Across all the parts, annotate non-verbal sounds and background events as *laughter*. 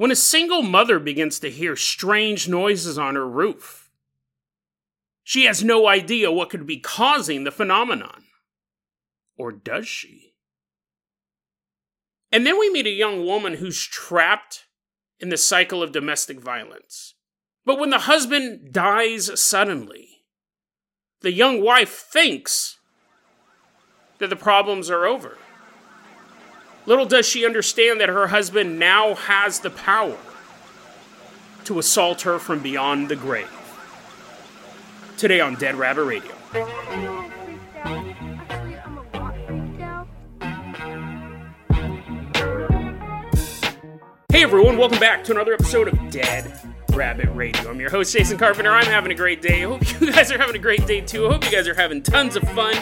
when a single mother begins to hear strange noises on her roof. She has no idea what could be causing the phenomenon. Or does she? And then we meet a young woman who's trapped in the cycle of domestic violence. But when the husband dies suddenly, the young wife thinks that the problems are over. Little does she understand that her husband now has the power to assault her from beyond the grave. Today on Dead Rabbit Radio. Hey everyone, welcome back to another episode of Dead Rabbit Radio. I'm your host, Jason Carpenter. I'm having a great day. I hope you *laughs* guys are having a great day too. I hope you guys are having tons of fun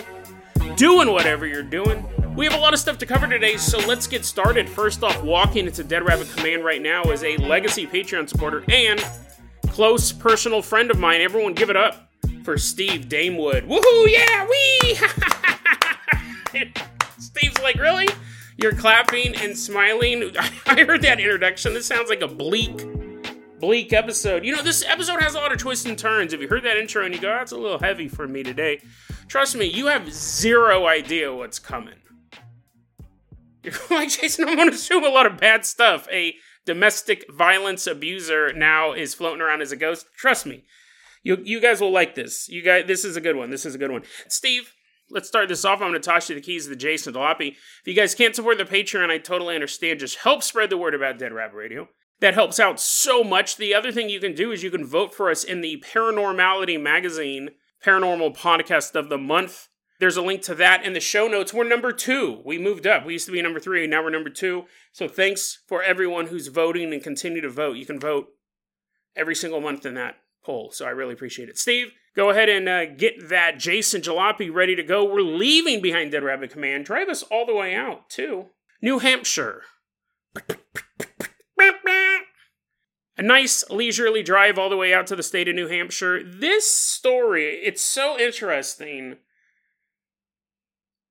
doing whatever you're doing. We have a lot of stuff to cover today, so let's get started. First off, walking into Dead Rabbit Command right now is a legacy Patreon supporter and close personal friend of mine. Everyone give it up for Steve Damewood. Woohoo, yeah, wee! *laughs* Steve's like, really? You're clapping and smiling? *laughs* I heard that introduction. This sounds like a bleak, bleak episode. You know, this episode has a lot of twists and turns. If you heard that intro and you go, that's a little heavy for me today, trust me, you have zero idea what's coming. You're *laughs* like, Jason, assume a lot of bad stuff. A domestic violence abuser now is floating around as a ghost. Trust me. You, you guys will like this. You guys, this is a good one. This is a good one. Steve, let's start this off. I'm going to toss you the keys to the Jason Jalopy. If you guys can't support the Patreon, I totally understand. Just help spread the word about Dead Rabbit Radio. That helps out so much. The other thing you can do is you can vote for us in the Paranormality Magazine Paranormal Podcast of the Month there's a link to that in the show notes. We're number two. We moved up. We used to be number three. Now we're number two. So thanks for everyone who's voting and continue to vote. You can vote every single month in that poll. So I really appreciate it. Steve, go ahead and uh, get that Jason Jalopy ready to go. We're leaving behind Dead Rabbit Command. Drive us all the way out to New Hampshire. A nice leisurely drive all the way out to the state of New Hampshire. This story, it's so interesting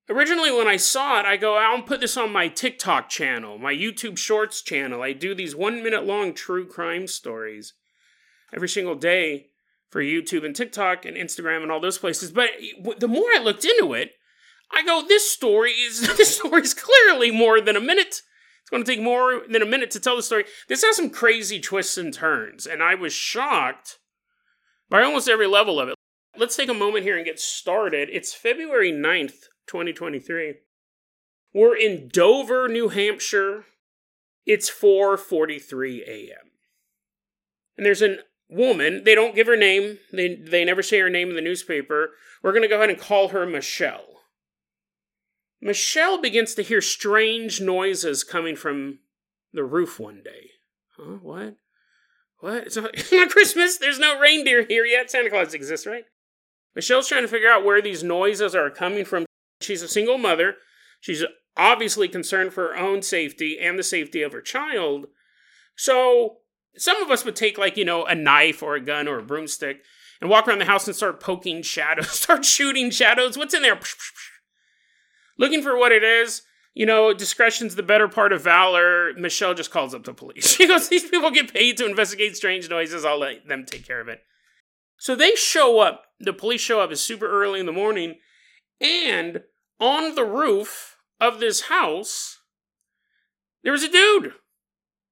originally when I saw it, I go, I'll put this on my TikTok channel, my YouTube Shorts channel. I do these one minute long true crime stories every single day for YouTube and TikTok and Instagram and all those places. But the more I looked into it, I go, this story is *laughs* this story is clearly more than a minute. It's going to take more than a minute to tell the story. This has some crazy twists and turns, and I was shocked by almost every level of it. Let's take a moment here and get started. It's February 9th, 2023. We're in Dover, New Hampshire. It's 4:43 a.m. And there's a woman, they don't give her name. They they never say her name in the newspaper. We're going to go ahead and call her Michelle. Michelle begins to hear strange noises coming from the roof one day. Huh? What? What? It's not, *laughs* it's not Christmas. There's no reindeer here yet. Santa Claus exists, right? Michelle's trying to figure out where these noises are coming from. She's a single mother. She's obviously concerned for her own safety and the safety of her child. So some of us would take, like, you know, a knife or a gun or a broomstick and walk around the house and start poking *laughs* shadows, start shooting shadows. What's in there? Looking for what it is. You know, discretion's the better part of valor. Michelle just calls up the police. *laughs* She goes, These people get paid to investigate strange noises. I'll let them take care of it. So they show up. The police show up. It's super early in the morning and on the roof of this house, there was a dude.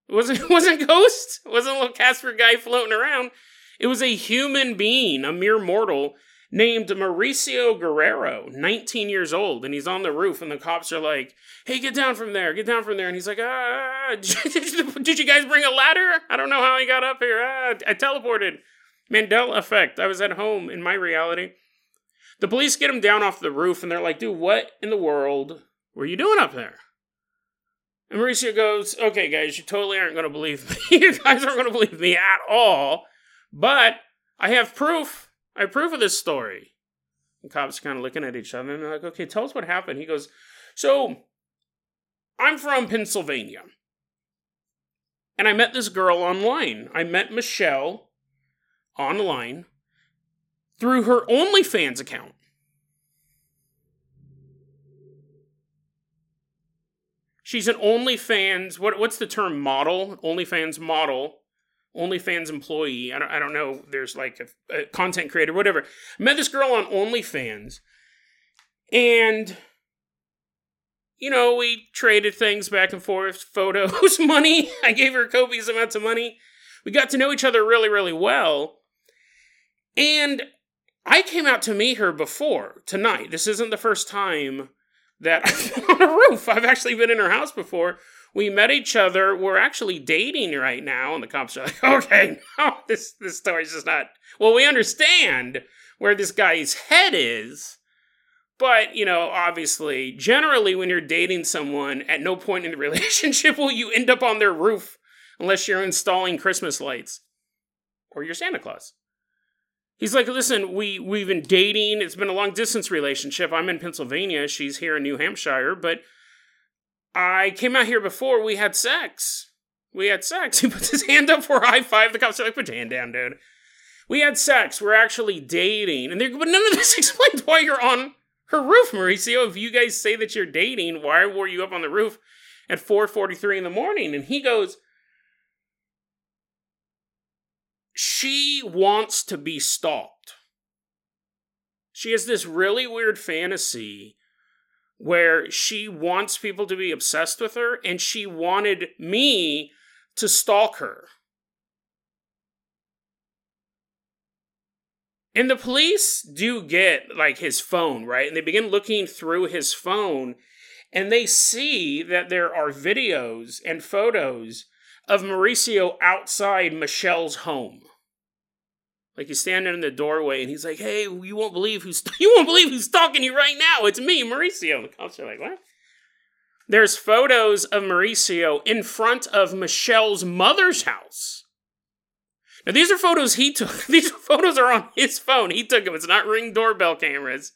It wasn't, *laughs* it wasn't a ghost. It wasn't a little Casper guy floating around. It was a human being, a mere mortal, named Mauricio Guerrero, 19 years old. And he's on the roof, and the cops are like, hey, get down from there, get down from there. And he's like, ah, *laughs* did you guys bring a ladder? I don't know how I got up here. Ah, I teleported. Mandela effect. I was at home in my reality. The police get him down off the roof and they're like, dude, what in the world were you doing up there? And Mauricio goes, okay, guys, you totally aren't going to believe *laughs* me. you guys aren't going to believe me at all. But I have proof. I have proof of this story. The cops kind of looking at each other and they're like, okay, tell us what happened. He goes, so I'm from Pennsylvania. And I met this girl online. I met Michelle online through her OnlyFans account. She's an OnlyFans. What what's the term? Model. OnlyFans model. OnlyFans employee. I don't, I don't know. There's like a, a content creator, whatever. Met this girl on OnlyFans, and you know we traded things back and forth, *laughs* photos, money. I gave her copious amounts of money. We got to know each other really, really well, and I came out to meet her before tonight. This isn't the first time that I've *laughs* been *laughs* on a roof. I've actually been in her house before. We met each other. We're actually dating right now, and the cops are like, *laughs* "Okay, no, this this story's just not." Well, we understand where this guy's head is, but you know, obviously, generally, when you're dating someone, at no point in the relationship will you end up on their roof unless you're installing Christmas lights or you're Santa Claus. He's like, listen, we we've been dating. It's been a long distance relationship. I'm in Pennsylvania. She's here in New Hampshire. But I came out here before we had sex. We had sex. *laughs* He puts his hand up for high five. The cops are like, put your hand down, dude. We had sex. We're actually dating. And they're, but none of this *laughs* explains why you're on her roof, Mauricio. If you guys say that you're dating, why were you up on the roof at 4:43 in the morning? And he goes, she wants to be stalked. She has this really weird fantasy where she wants people to be obsessed with her, and she wanted me to stalk her. And the police do get like his phone, right? And they begin looking through his phone and they see that there are videos and photos of Mauricio outside Michelle's home. Like he's standing in the doorway and he's like, "Hey, you won't believe who's *laughs* you won't believe who's stalking you right now. It's me, Mauricio." The cops are like, "What?" There's photos of Mauricio in front of Michelle's mother's house. Now these are photos he took. *laughs* These photos are on his phone. He took them. It's not ring doorbell cameras.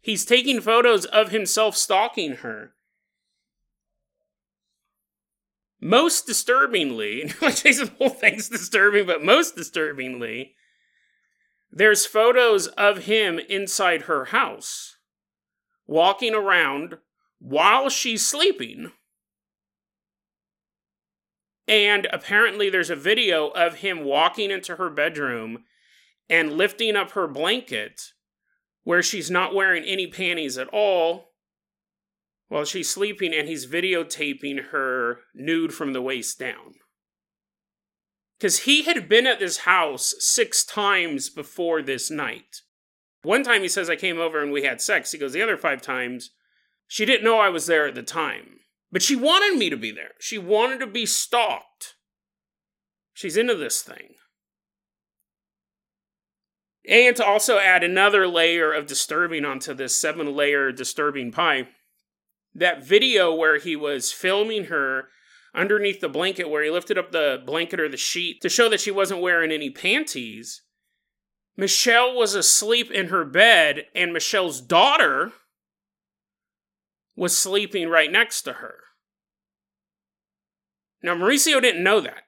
He's taking photos of himself stalking her. Most disturbingly, *laughs* not Jason's whole thing's disturbing, but most disturbingly, there's photos of him inside her house, walking around while she's sleeping. And apparently, there's a video of him walking into her bedroom and lifting up her blanket where she's not wearing any panties at all while she's sleeping and he's videotaping her nude from the waist down. Because he had been at this house six times before this night. One time he says, I came over and we had sex. He goes, the other five times, she didn't know I was there at the time. But she wanted me to be there. She wanted to be stalked. She's into this thing. And to also add another layer of disturbing onto this seven layer disturbing pie, that video where he was filming her underneath the blanket, where he lifted up the blanket or the sheet to show that she wasn't wearing any panties. Michelle was asleep in her bed, and Michelle's daughter was sleeping right next to her. Now, Mauricio didn't know that.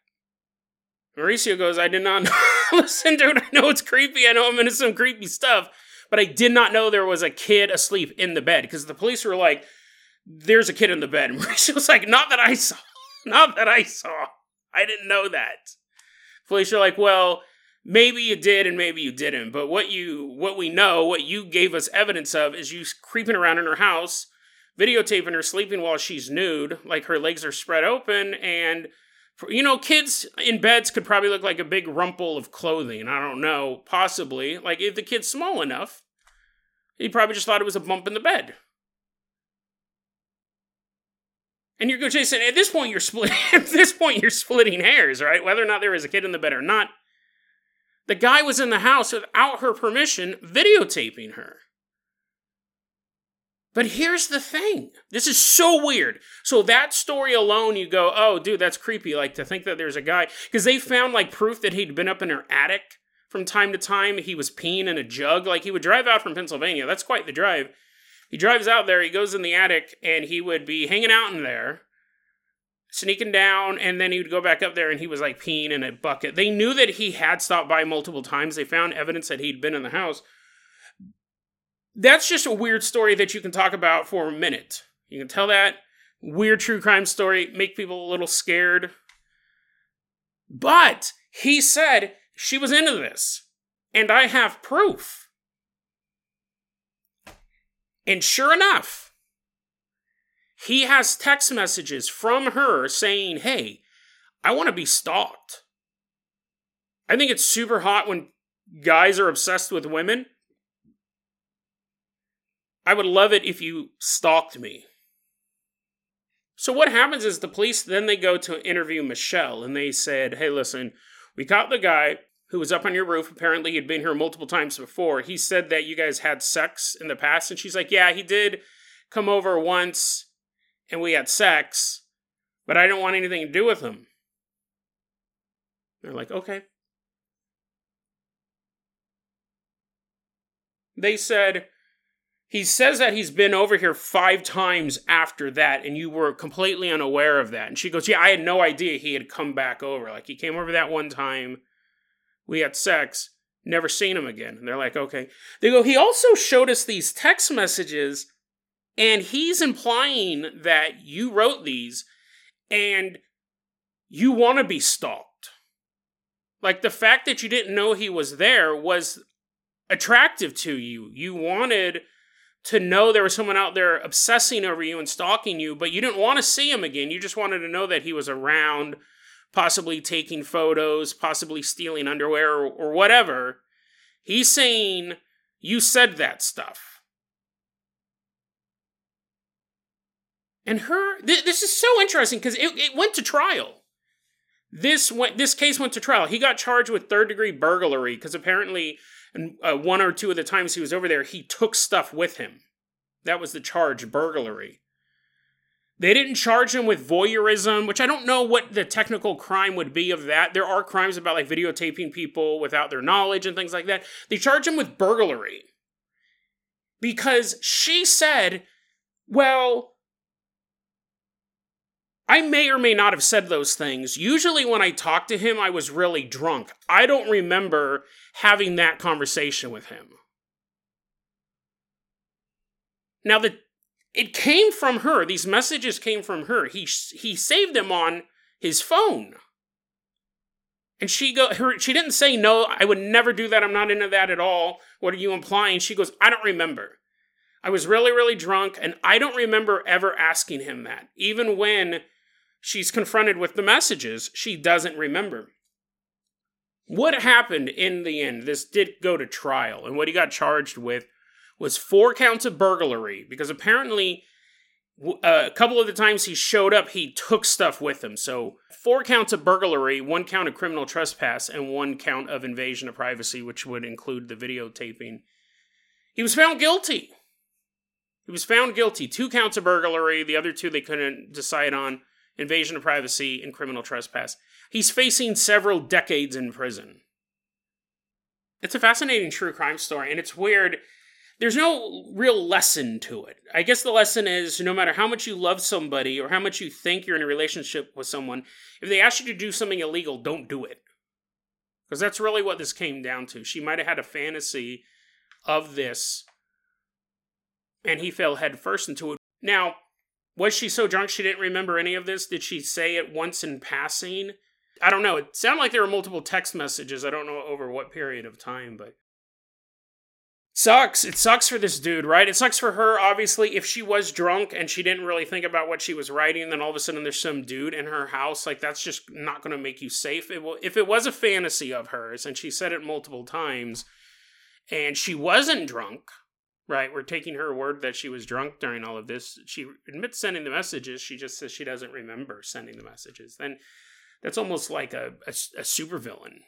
Mauricio goes, I did not *laughs* know. Listen, dude, I know it's creepy. I know I'm into some creepy stuff, but I did not know there was a kid asleep in the bed because the police were like, there's a kid in the bed. *laughs* And was like, not that I saw. Not that I saw. I didn't know that. Felicia like, well, maybe you did and maybe you didn't. But what you what we know, what you gave us evidence of is you creeping around in her house, videotaping her sleeping while she's nude, like her legs are spread open and you know, kids in beds could probably look like a big rumple of clothing. I don't know, possibly. Like if the kid's small enough, he probably just thought it was a bump in the bed. And you're Jason. At this point, you're split. *laughs* at this point, you're splitting hairs, right? Whether or not there was a kid in the bed or not. The guy was in the house without her permission, videotaping her. But here's the thing. This is so weird. So that story alone, you go, oh, dude, that's creepy. Like to think that there's a guy because they found like proof that he'd been up in her attic from time to time. He was peeing in a jug. Like he would drive out from Pennsylvania. That's quite the drive he drives out there, he goes in the attic, and he would be hanging out in there, sneaking down, and then he would go back up there and he was like peeing in a bucket. They knew that he had stopped by multiple times. They found evidence that he'd been in the house. That's just a weird story that you can talk about for a minute. You can tell that. weird true crime story, make people a little scared. But he said she was into this, and I have proof. And sure enough, he has text messages from her saying, Hey, I want to be stalked. I think it's super hot when guys are obsessed with women. I would love it if you stalked me. So what happens is the police then they go to interview Michelle and they said, "Hey, listen, we caught the guy who was up on your roof. Apparently, he'd been here multiple times before. He said that you guys had sex in the past." And she's like, "Yeah, he did come over once and we had sex, but I don't want anything to do with him." They're like, "Okay." They said, he says that he's been over here five times after that, and you were completely unaware of that. And she goes, Yeah, I had no idea he had come back over. Like, he came over that one time. We had sex, never seen him again. And they're like, Okay. They go, He also showed us these text messages, and he's implying that you wrote these and you want to be stalked. Like, the fact that you didn't know he was there was attractive to you. You wanted to know there was someone out there obsessing over you and stalking you, but you didn't want to see him again. You just wanted to know that he was around, possibly taking photos, possibly stealing underwear or, or whatever. He's saying you said that stuff. And her, th- this is so interesting because it, it went to trial. This went, this case went to trial. He got charged with third degree burglary because apparently uh, one or two of the times he was over there, he took stuff with him. That was the charge burglary. They didn't charge him with voyeurism, which I don't know what the technical crime would be of that. There are crimes about like videotaping people without their knowledge and things like that. They charge him with burglary because she said, well, I may or may not have said those things. Usually, when I talked to him, I was really drunk. I don't remember having that conversation with him. Now, the it came from her. These messages came from her. He he saved them on his phone. And she go her she didn't say no, I would never do that. I'm not into that at all. What are you implying? She goes, I don't remember. I was really really drunk and I don't remember ever asking him that. Even when she's confronted with the messages she doesn't remember. What happened in the end? This did go to trial, and what he got charged with was four counts of burglary because apparently uh, a couple of the times he showed up, he took stuff with him. So, four counts of burglary, one count of criminal trespass, and one count of invasion of privacy, which would include the videotaping. He was found guilty. He was found guilty. Two counts of burglary, the other two they couldn't decide on invasion of privacy, and criminal trespass. He's facing several decades in prison. It's a fascinating true crime story, and it's weird. There's no real lesson to it. I guess the lesson is no matter how much you love somebody or how much you think you're in a relationship with someone, if they ask you to do something illegal, don't do it. Because that's really what this came down to. She might have had a fantasy of this, and he fell headfirst into it. Now, was she so drunk she didn't remember any of this? Did she say it once in passing? I don't know. It sounded like there were multiple text messages. I don't know over what period of time, but sucks. It sucks for this dude, right? It sucks for her, obviously, if she was drunk and she didn't really think about what she was writing, then all of a sudden there's some dude in her house. Like, that's just not going to make you safe. It will, if it was a fantasy of hers, and she said it multiple times, and she wasn't drunk, Right, we're taking her word that she was drunk during all of this. She admits sending the messages. She just says she doesn't remember sending the messages. Then that's almost like a, a, a supervillain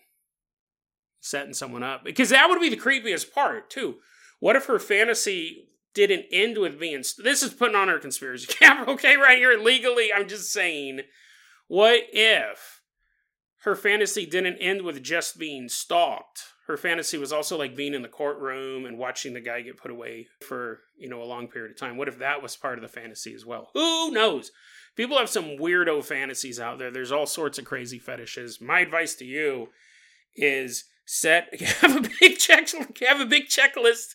setting someone up. Because that would be the creepiest part, too. What if her fantasy didn't end with being. St- this is putting on her conspiracy *laughs* cap, okay, right here legally. I'm just saying, what if her fantasy didn't end with just being stalked? her fantasy was also like being in the courtroom and watching the guy get put away for you know a long period of time what if that was part of the fantasy as well who knows people have some weirdo fantasies out there there's all sorts of crazy fetishes my advice to you is set *laughs* have a big check have a big checklist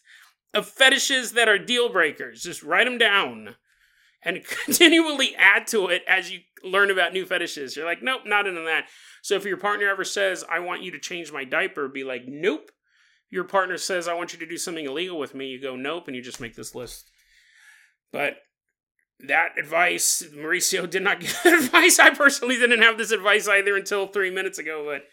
of fetishes that are deal breakers just write them down and *laughs* continually add to it as you learn about new fetishes. You're like, nope, not into that. So if your partner ever says, I want you to change my diaper, be like, nope. Your partner says, I want you to do something illegal with me, you go, nope, and you just make this list. But that advice, Mauricio did not *laughs* give advice. I personally didn't have this advice either until three minutes ago, but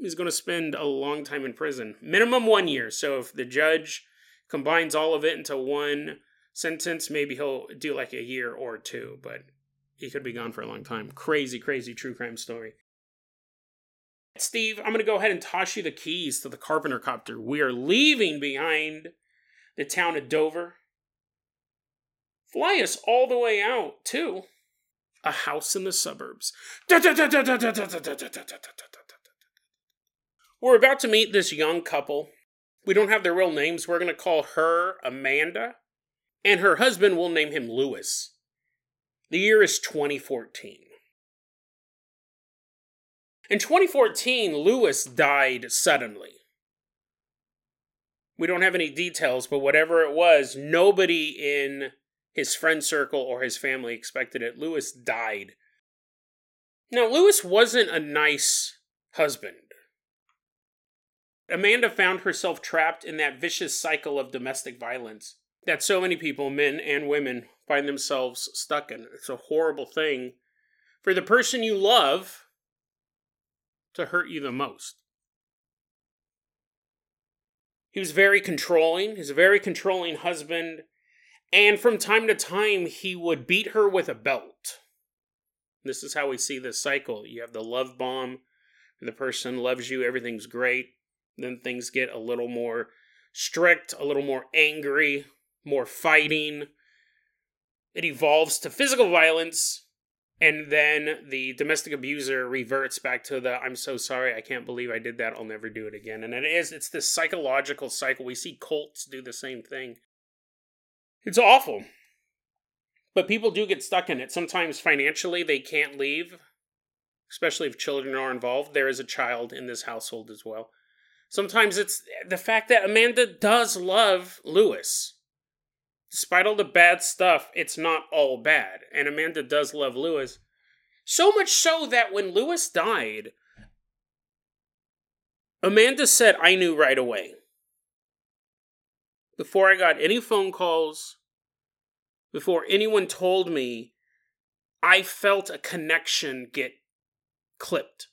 he's going to spend a long time in prison. Minimum one year. So if the judge combines all of it into one sentence, maybe he'll do like a year or two, but he could be gone for a long time. Crazy, crazy true crime story. Steve, I'm going to go ahead and toss you the keys to the Carpenter Copter. We are leaving behind the town of Dover. Fly us all the way out to a house in the suburbs. We're about to meet this young couple. We don't have their real names. We're going to call her Amanda, and her husband, we'll name him Lewis. The year is 2014. In 2014, Lewis died suddenly. We don't have any details, but whatever it was, nobody in his friend circle or his family expected it. Lewis died. Now, Lewis wasn't a nice husband. Amanda found herself trapped in that vicious cycle of domestic violence that so many people, men and women, find themselves stuck in. It's a horrible thing for the person you love to hurt you the most. He was very controlling. He's a very controlling husband. And from time to time, he would beat her with a belt. This is how we see this cycle. You have the love bomb. The person loves you, everything's great. Then things get a little more strict, a little more angry, more fighting. It evolves to physical violence, and then the domestic abuser reverts back to the I'm so sorry, I can't believe I did that, I'll never do it again. And it is, it's this psychological cycle. We see cults do the same thing. It's awful. But people do get stuck in it. Sometimes financially they can't leave, especially if children are involved. There is a child in this household as well. Sometimes it's the fact that Amanda does love Lewis despite all the bad stuff, it's not all bad. And Amanda does love Lewis. So much so that when Lewis died, Amanda said, I knew right away. Before I got any phone calls, before anyone told me, I felt a connection get clipped.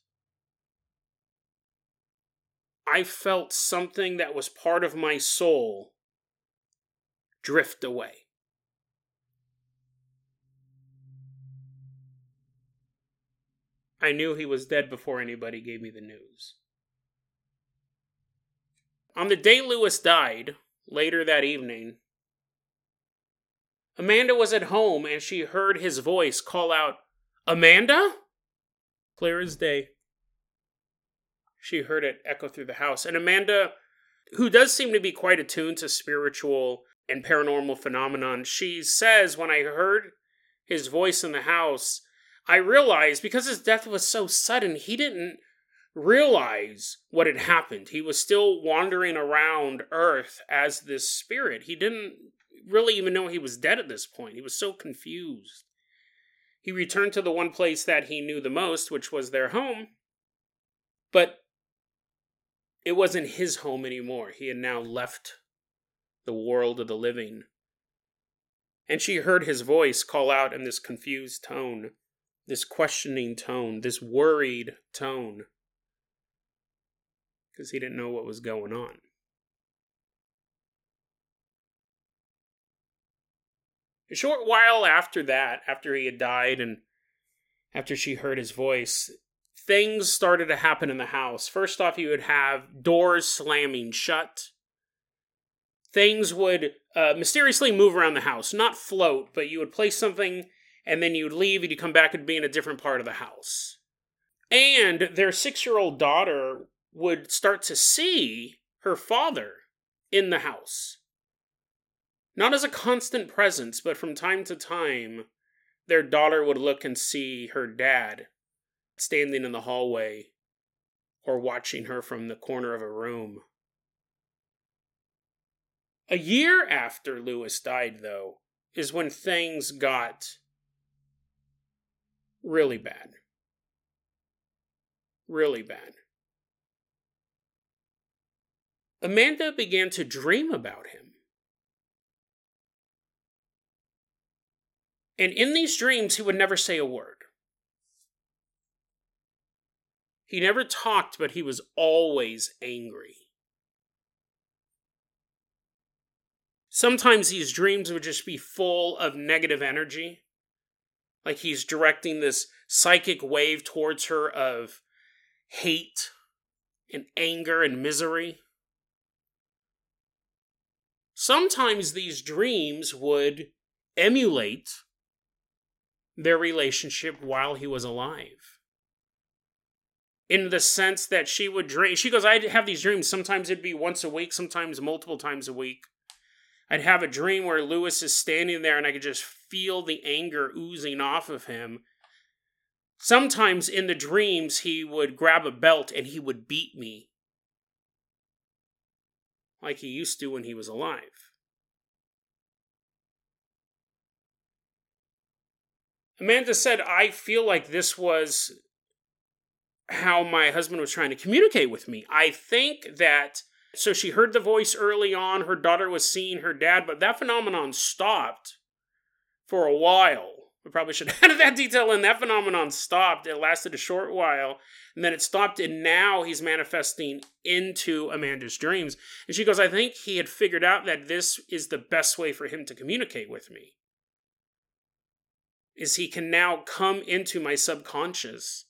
I felt something that was part of my soul drift away. I knew he was dead before anybody gave me the news. On the day Lewis died, later that evening, Amanda was at home and she heard his voice call out, Amanda? Clear as day. She heard it echo through the house. And Amanda, who does seem to be quite attuned to spiritual and paranormal phenomenon. She says, when I heard his voice in the house, I realized because his death was so sudden, he didn't realize what had happened. He was still wandering around Earth as this spirit. He didn't really even know he was dead at this point. He was so confused. He returned to the one place that he knew the most, which was their home. But it wasn't his home anymore. He had now left the world of the living. And she heard his voice call out in this confused tone, this questioning tone, this worried tone, because he didn't know what was going on. A short while after that, after he had died and after she heard his voice, things started to happen in the house. First off, you would have doors slamming shut things would uh, mysteriously move around the house, not float, but you would place something and then you'd leave and you come back and be in a different part of the house. And their six year old daughter would start to see her father in the house. Not as a constant presence, but from time to time, their daughter would look and see her dad standing in the hallway or watching her from the corner of a room. A year after Lewis died, though, is when things got really bad. Really bad. Amanda began to dream about him. And in these dreams, he would never say a word. He never talked, but he was always angry. Sometimes these dreams would just be full of negative energy. Like he's directing this psychic wave towards her of hate and anger and misery. Sometimes these dreams would emulate their relationship while he was alive. In the sense that she would dream, she goes, I'd have these dreams. Sometimes it'd be once a week, sometimes multiple times a week. I'd have a dream where Lewis is standing there and I could just feel the anger oozing off of him. Sometimes in the dreams, he would grab a belt and he would beat me like he used to when he was alive. Amanda said, I feel like this was how my husband was trying to communicate with me. I think that, so she heard the voice early on, her daughter was seeing her dad, but that phenomenon stopped for a while. We probably should *laughs* have added that detail in. That phenomenon stopped. It lasted a short while, and then it stopped, and now he's manifesting into Amanda's dreams. And she goes, I think he had figured out that this is the best way for him to communicate with me is he can now come into my subconscious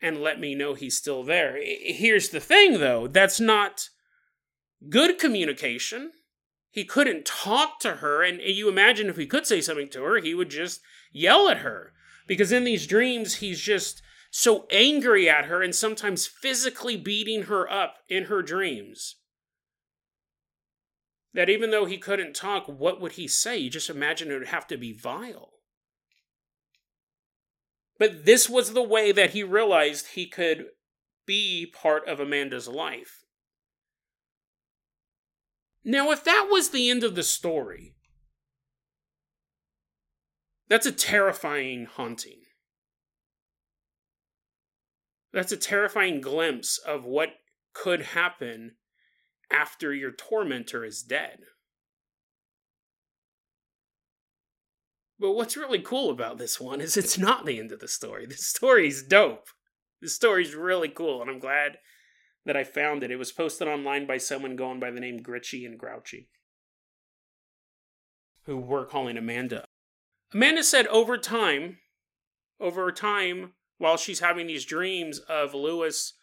and let me know he's still there. Here's the thing though, that's not good communication. He couldn't talk to her, and you imagine if he could say something to her, he would just yell at her. Because in these dreams, he's just so angry at her and sometimes physically beating her up in her dreams that even though he couldn't talk, what would he say? You just imagine it would have to be vile. But this was the way that he realized he could be part of Amanda's life. Now, if that was the end of the story, that's a terrifying haunting. That's a terrifying glimpse of what could happen after your tormentor is dead. But what's really cool about this one is it's not the end of the story. The story's dope. The story's really cool, and I'm glad that I found it. It was posted online by someone going by the name Gritchy and Grouchy, who were calling Amanda. Amanda said over time, over time, while she's having these dreams of Lewis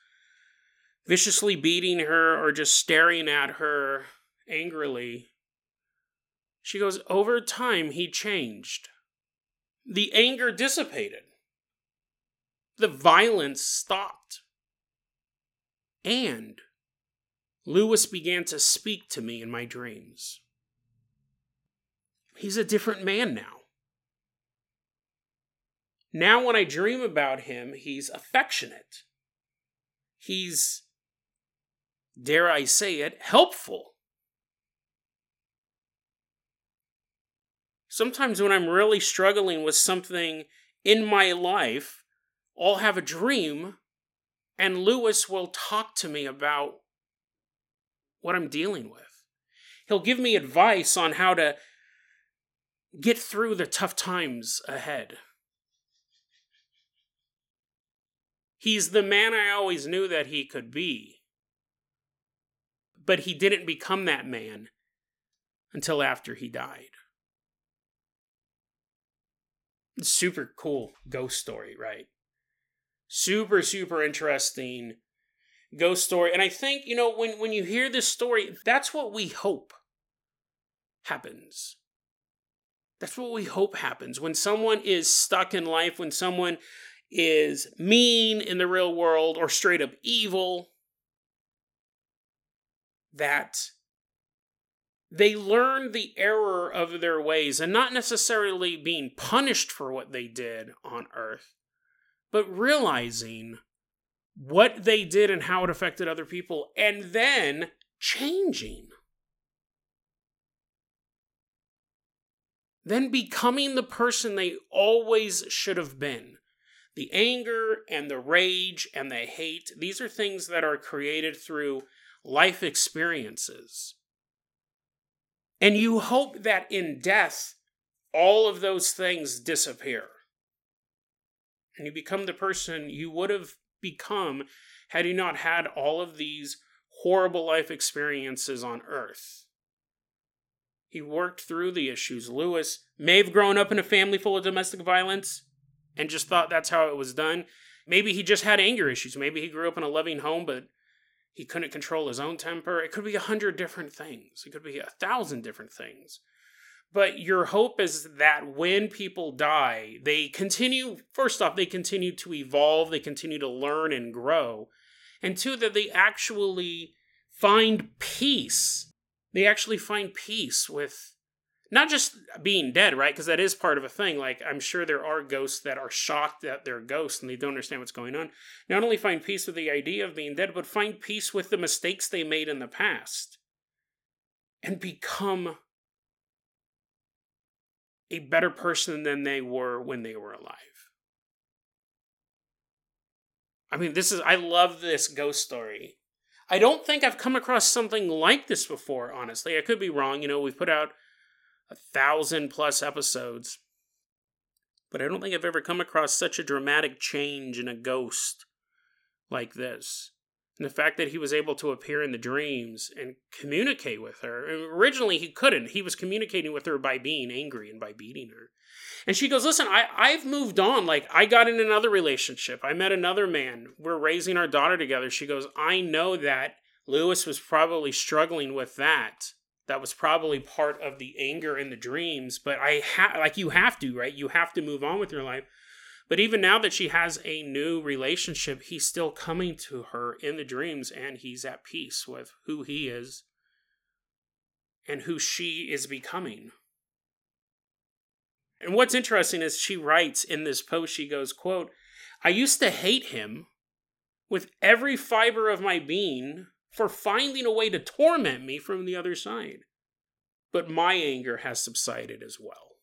viciously beating her or just staring at her angrily. She goes, Over time, he changed. The anger dissipated. The violence stopped. And Lewis began to speak to me in my dreams. He's a different man now. Now, when I dream about him, he's affectionate. He's dare I say it, helpful. Sometimes when I'm really struggling with something in my life, I'll have a dream and Lewis will talk to me about what I'm dealing with. He'll give me advice on how to get through the tough times ahead. He's the man I always knew that he could be but he didn't become that man until after he died. Super cool ghost story, right? Super, super interesting ghost story. And I think, you know, when, when you hear this story, that's what we hope happens. That's what we hope happens. When someone is stuck in life, when someone is mean in the real world or straight up evil, that they learn the error of their ways and not necessarily being punished for what they did on earth, but realizing what they did and how it affected other people and then changing. then becoming the person they always should have been. The anger and the rage and the hate, these are things that are created through life experiences. And you hope that in death, all of those things disappear. And you become the person you would have become had you not had all of these horrible life experiences on Earth. He worked through the issues. Lewis may have grown up in a family full of domestic violence and just thought that's how it was done. Maybe he just had anger issues. Maybe he grew up in a loving home, but he couldn't control his own temper. It could be a hundred different things. It could be a thousand different things. But your hope is that when people die, they continue, first off, they continue to evolve, they continue to learn and grow. And two, that they actually find peace. They actually find peace with not just being dead, right? Because that is part of a thing. Like, I'm sure there are ghosts that are shocked that they're ghosts and they don't understand what's going on. Not only find peace with the idea of being dead, but find peace with the mistakes they made in the past and become a better person than they were when they were alive. I mean, this is, I love this ghost story. I don't think I've come across something like this before, honestly. I could be wrong. You know, we've put out a thousand plus episodes, but I don't think I've ever come across such a dramatic change in a ghost like this. And the fact that he was able to appear in the dreams and communicate with her. And Originally, he couldn't. He was communicating with her by being angry and by beating her. And she goes, Listen, I, I've moved on. Like, I got in another relationship. I met another man. We're raising our daughter together. She goes, I know that Lewis was probably struggling with that. That was probably part of the anger and the dreams. But I have, like, you have to, right? You have to move on with your life. But even now that she has a new relationship, he's still coming to her in the dreams and he's at peace with who he is and who she is becoming. And what's interesting is she writes in this post, she goes, quote, I used to hate him with every fiber of my being for finding a way to torment me from the other side. But my anger has subsided as well.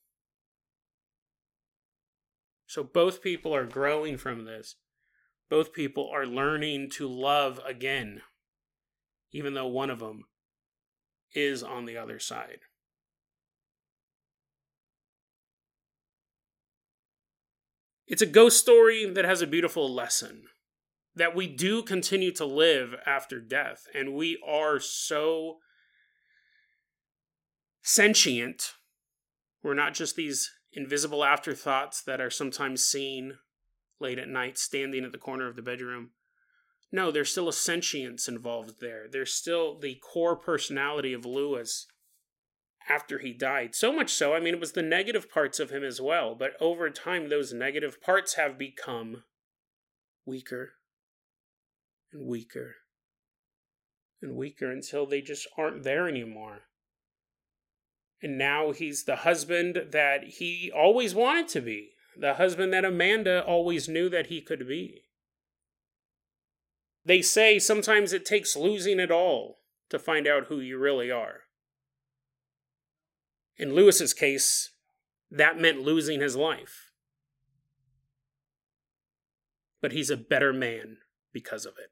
So both people are growing from this. Both people are learning to love again, even though one of them is on the other side. It's a ghost story that has a beautiful lesson that we do continue to live after death, and we are so sentient. We're not just these invisible afterthoughts that are sometimes seen late at night standing at the corner of the bedroom. No, there's still a sentience involved there. There's still the core personality of Lewis after he died. So much so, I mean, it was the negative parts of him as well, but over time, those negative parts have become weaker and weaker and weaker until they just aren't there anymore. And now he's the husband that he always wanted to be, the husband that Amanda always knew that he could be. They say sometimes it takes losing it all to find out who you really are. In Lewis's case, that meant losing his life. But he's a better man because of it.